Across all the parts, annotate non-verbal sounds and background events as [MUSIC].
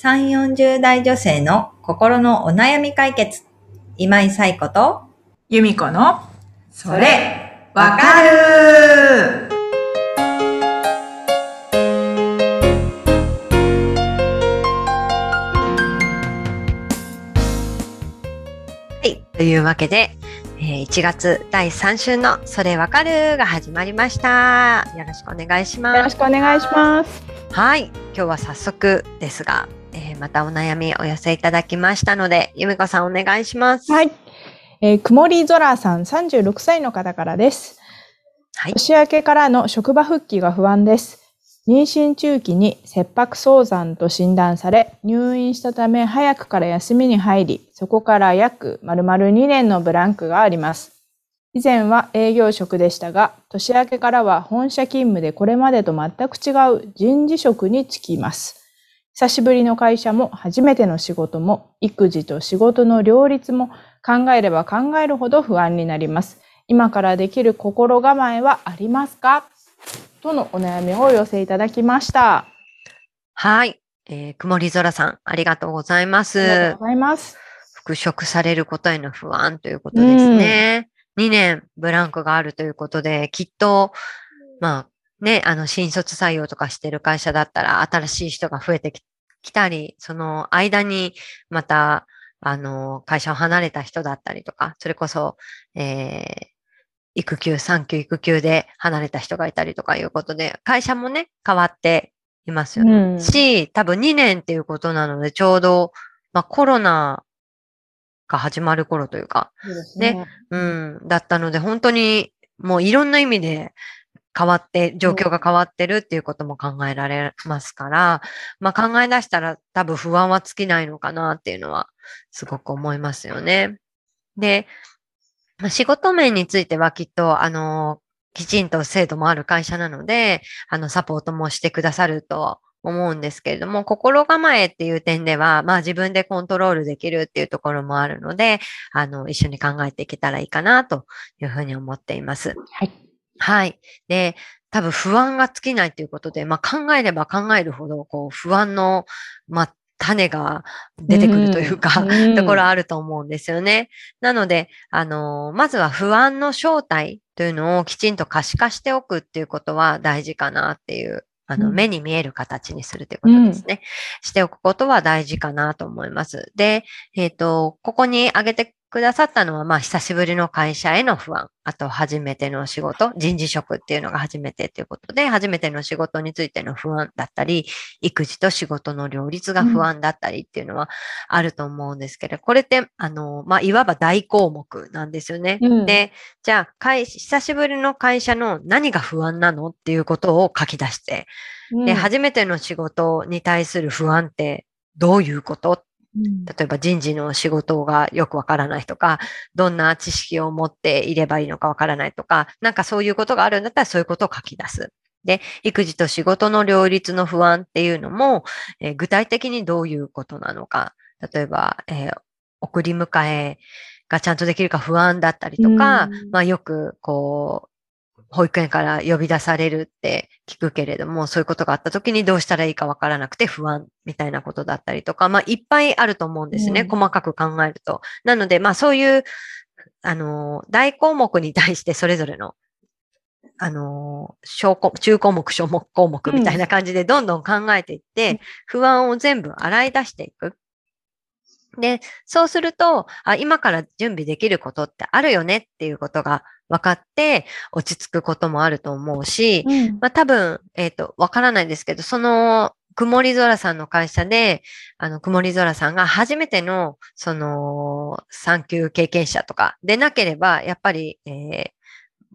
3、40代女性の心のお悩み解決。今井彩子と、由美子の、それ、わかるはい。というわけで、えー1月第3週のそれわかるが始まりました。よろしくお願いしよます。ろしくお願いします。はい。今日は早速ですが、えーまたお悩みお寄せいただきましたので、由美子さんお願いします。はい。えー曇り空さん36歳の方からです。はい。年明けからの職場復帰が不安です。妊娠中期に切迫早産と診断され、入院したため早くから休みに入り、そこから約丸々2年のブランクがあります。以前は営業職でしたが、年明けからは本社勤務でこれまでと全く違う人事職に就きます。久しぶりの会社も初めての仕事も育児と仕事の両立も考えれば考えるほど不安になります。今からできる心構えはありますか？とのお悩みをお寄せいただきました。はい。えー曇り空さん、ありがとうございまありがすとう。ございます。復職されることへの不安ということですね。2年ブランクがあるということで、きっと、まあね、あの、新卒採用とかしてる会社だったら、新しい人が増えてききたり、その間にまた、あの、会社を離れた人だったりとか、それこそ、えー育休、産休、育休で離れた人がいたりとかいうことで、会社もね、変わっていますよね。うんし、多分2年っていうことなので、ちょうど、まあコロナが始まる頃というか、そうですね。うん、だったので、本当にもういろんな意味で変わって、状況が変わってるっていうことも考えられますから、まあ考え出したら多分不安は尽きないのかなっていうのはすごく思いますよね。で、まあ仕事面についてはきっと、あの、きちんと制度もある会社なので、あの、サポートもしてくださると思うんですけれども、心構えっていう点では、まあ自分でコントロールできるっていうところもあるので、あの、一緒に考えていけたらいいかなというふうに思っています。はい。はい。で、多分不安が尽きないということで、まあ考えれば考えるほど、こう、不安の、まあ、種が出てくるというか、うんところあると思うんですよね。なので、あの、まずは不安の正体というのをきちんと可視化しておくっていうことは大事かなっていう、あの、うん目に見える形にするということですね。しておくことは大事かなと思います。で、えっ、と、ここに挙げてくださったのは、まあ、久しぶりの会社への不安、あと、初めての仕事、人事職っていうのが初めてということで、初めての仕事についての不安だったり、育児と仕事の両立が不安だったりっていうのはあると思うんですけど、これって、あの、まあ、いわば大項目なんですよね。うん。で、じゃあ、会、久しぶりの会社の何が不安なのっていうことを書き出して、で、初めての仕事に対する不安ってどういうことうん例えば人事の仕事がよくわからないとか、どんな知識を持っていればいいのかわからないとか、なんかそういうことがあるんだったらそういうことを書き出す。で、育児と仕事の両立の不安っていうのも、えー具体的にどういうことなのか。例えば、えー送り迎えがちゃんとできるか不安だったりとか、うんまあよくこう、保育園から呼び出されるって聞くけれども、そういうことがあった時にどうしたらいいかわからなくて不安みたいなことだったりとか、まあいっぱいあると思うんですね。うん細かく考えると。なので、まあそういう、あの、大項目に対してそれぞれの、あの、小項中項目、小項目みたいな感じでどんどん考えていって、不安を全部洗い出していく。で、そうすると、あ、今から準備できることってあるよねっていうことが分かって落ち着くこともあると思うし、うん。まあ多分、えっ、と、わからないですけど、その、曇り空さんの会社で、あの、曇り空さんが初めての、その、産休経験者とかでなければ、やっぱり、えー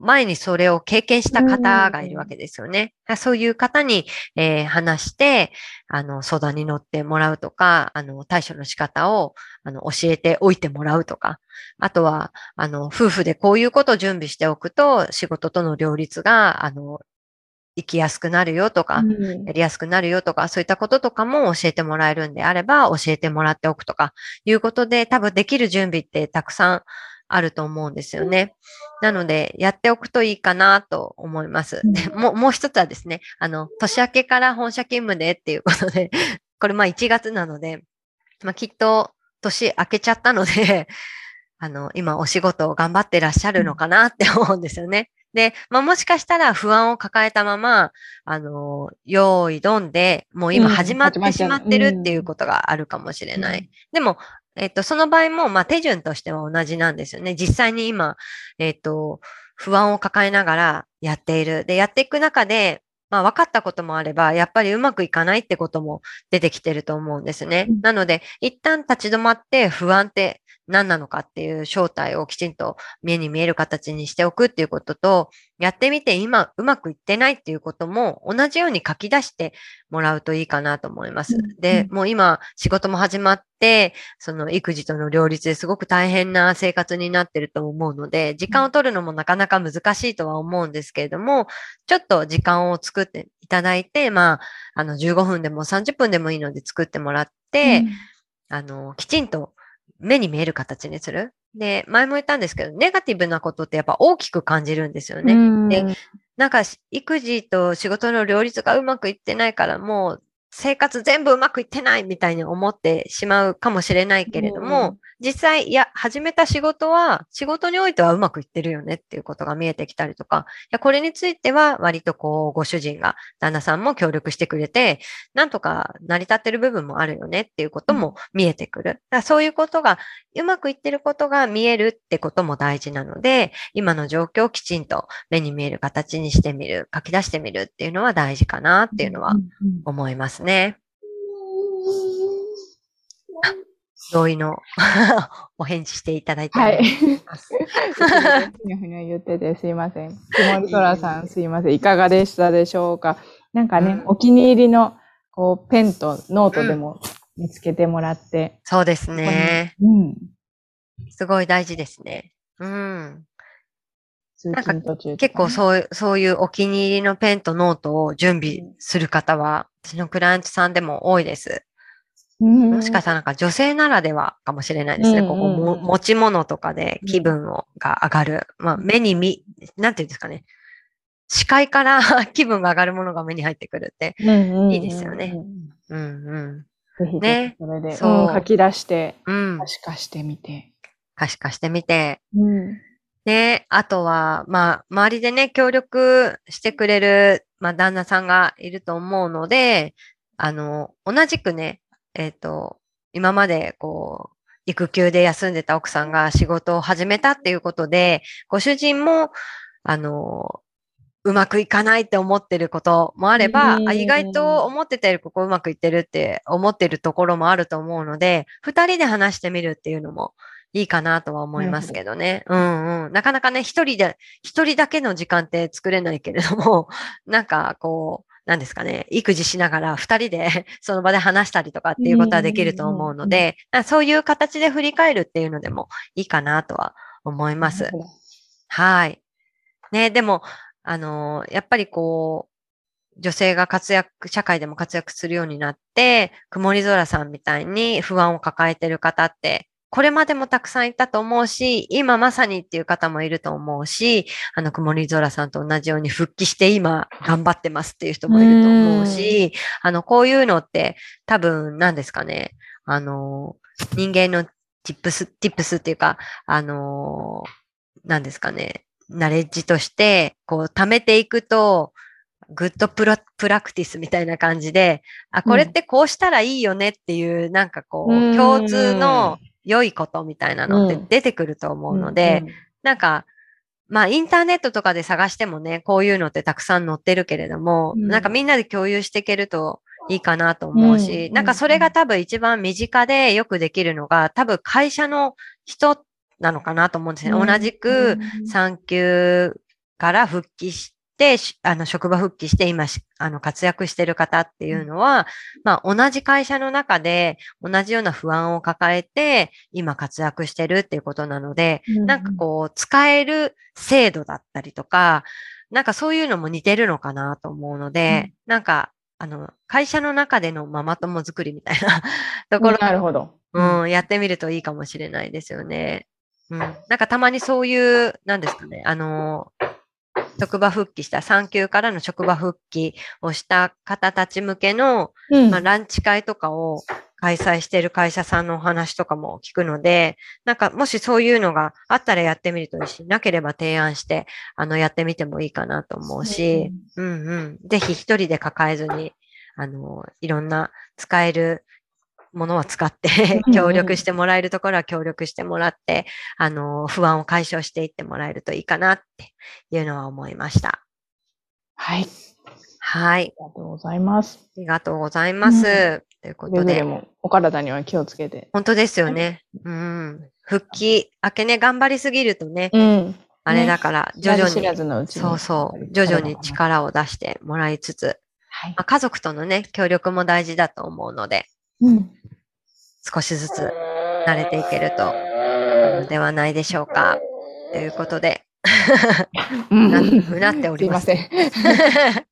前にそれを経験した方がいるわけですよね。そういう方に、えー話して、あの、相談に乗ってもらうとか、あの、対処の仕方を、あの、教えておいてもらうとか、あとは、あの、夫婦でこういうことを準備しておくと、仕事との両立が、あの、生きやすくなるよとか、うんやりやすくなるよとか、そういったこととかも教えてもらえるんであれば、教えてもらっておくとか、いうことで、多分できる準備ってたくさんあると思うんですよね。なので、やっておくといいかなと思います。うんでもう、もう一つはですね、あの、年明けから本社勤務でっていうことで、[LAUGHS] これまあ1月なので、まあきっと年明けちゃったので、[LAUGHS] あの、今お仕事を頑張ってらっしゃるのかなって思うんですよね。で、まあもしかしたら不安を抱えたまま、あの、用意どんで、もう今うん始まってしまってるっていうことがあるかもしれない。でも、えっと、その場合も、まあ手順としては同じなんですよね。実際に今、えっと、不安を抱えながらやっている。で、やっていく中で、まあ分かったこともあれば、やっぱりうまくいかないってことも出てきてると思うんですねうん。なので、一旦立ち止まって不安って何なのかっていう正体をきちんと目に見える形にしておくっていうことと、やってみて今うまくいってないっていうことも同じように書き出してもらうといいかなと思いますうん。で、もう今仕事も始まって、その育児との両立ですごく大変な生活になってると思うので、時間を取るのもなかなか難しいとは思うんですけれども、ちょっと時間を作っていただいて、まあ、あの15分でも30分でもいいので作ってもらって、あの、きちんと目に見える形にする？で、前も言ったんですけど、ネガティブなことってやっぱ大きく感じるんですよね。うんでなんかし、育児と仕事の両立がうまくいってないから、もう生活全部うまくいってないみたいに思ってしまうかもしれないけれども、うん実際、いや、始めた仕事は、仕事においてはうまくいってるよねっていうことが見えてきたりとか、いや、これについては割とこう、ご主人が、旦那さんも協力してくれて、なんとか成り立ってる部分もあるよねっていうことも見えてくる。だからそういうことが、うまくいってることが見えるってことも大事なので、今の状況をきちんと目に見える形にしてみる、書き出してみるっていうのは大事かなっていうのは思いますね。同意のお返事していただいて。はい。ふにゃふにゃ言っててすいません。曇り空さんすいません。いかがでしたでしょうかなんかね、うんお気に入りのこうペンとノートでも見つけてもらって。そうですね。うん。すご [LAUGHS] い大事ですね。うん。通勤途中とかね結構そういう、そういうお気に入りのペンとノートを準備する方は、私のクライアントさんでも多いです。うんもしかしたらなんか女性ならではかもしれないですね。うんここも持ち物とかで気分をが上がる。まあ目に見、なんていうんですかね。視界から [LAUGHS] 気分が上がるものが目に入ってくるって。いいですよねうんうんぜひねそれで、そううん書き出してうん。うん可。視化してみて。可視化してみて。うん。で、あとは、まあ、周りでね、協力してくれる、まあ、旦那さんがいると思うので、あの、同じくね、えっ、と、今まで、こう、育休で休んでた奥さんが仕事を始めたっていうことで、ご主人も、あの、うまくいかないって思ってることもあれば、うんあ意外と思ってたよりここうまくいってるって思ってるところもあると思うので、二人で話してみるっていうのもいいかなとは思いますけどね。うんうん。なかなかね、一人で、一人だけの時間って作れないけれども、[LAUGHS] なんかこう、なんですかね、育児しながら二人で [LAUGHS] その場で話したりとかっていうことはできると思うので、そういう形で振り返るっていうのでもいいかなとは思います。はい。ね、でも、あのーやっぱりこう、女性が活躍、社会でも活躍するようになって、曇り空さんみたいに不安を抱えてる方って、これまでもたくさんいたと思うし、今まさにっていう方もいると思うし、あの、曇り空さんと同じように復帰して今頑張ってますっていう人もいると思うし、あの、こういうのって多分何ですかね、あの、人間の tips、tips っていうか、あの、何ですかね、 knowledge として、こう、貯めていくと、 good pra practice みたいな感じで、あ、これってこうしたらいいよねっていう、なんかこうん。う、共通の良いことみたいなのってうん。出てくると思うので、なんか、まあ、インターネットとかで探してもね、こういうのってたくさん載ってるけれども、うん。なんかみんなで共有していけるといいかなと思うし、うん。なんかそれが多分一番身近でよくできるのが、多分会社の人なのかなと思うんですね。うん。同じく産休から復帰して、しあの、職場復帰して今し、あの、活躍してる方っていうのは、まあ、同じ会社の中で同じような不安を抱えて、今活躍してるっていうことなので、なんかこう、使える制度だったりとか、なんかそういうのも似てるのかなと思うので、なんか、あの、会社の中でのママ友作りみたいな [LAUGHS] ところ、なるほど。うん、やってみるといいかもしれないですよね。うん。なんかたまにそういう、なんですかね、あの、職場復帰した、産休からの職場復帰をした方たち向けの、うんまあ、ランチ会とかを開催している会社さんのお話とかも聞くので、なんかもしそういうのがあったらやってみるといいし、なければ提案して、あの、やってみてもいいかなと思うし、うんうん。ぜひ一人で抱えずに、あの、いろんな使えるものは使ってう、ん [LAUGHS] 協力してもらえるところは協力してもらって、あの、不安を解消していってもらえるといいかなっていうのは思いました。はい。はい。ありがとうございます。ありがとうございます。ということでくれぐれ、もお体には気をつけて。本当ですよね。うん。復帰明けね、頑張りすぎるとね、うん。あれだから、徐々に、そうそう、徐々に力を出してもらいつつ、はいまあ、家族とのね、協力も大事だと思うので、うん。少しずつ慣れていけると、のではないでしょうか。ということで、なうなっておりますすいません。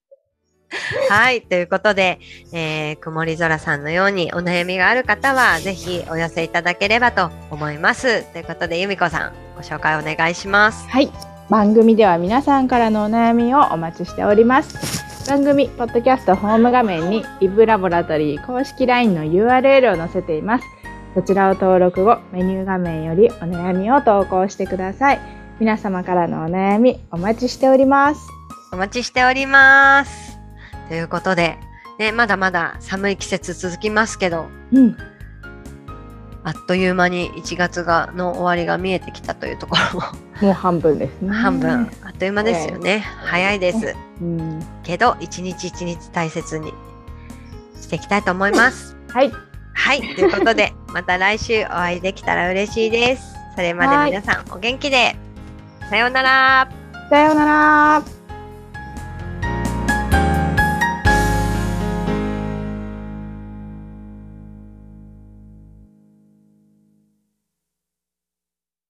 [LAUGHS] はい。ということで、えー、曇り空さんのようにお悩みがある方は、ぜひお寄せいただければと思います。ということで、由美子さん、ご紹介お願いします。はい。番組では皆さんからのお悩みをお待ちしております。番組ポッドキャストホーム画面にイブラボラトリー公式 LINE の URL を載せています。そちらを登録後、メニュー画面よりお悩みを投稿してください。皆様からのお悩みお待ちしております。お待ちしております。ということで、ね、まだまだ寒い季節続きますけど、うん。あっという間に1月がの終わりが見えてきたというところも、もう半分ですね。半分、あっという間ですよね。早いです。うん。けど、一日一日大切にしていきたいと思います。[LAUGHS] はい。はい。ということで、また来週お会いできたら嬉しいです。それまで皆さんお元気で。さようなら。さようなら。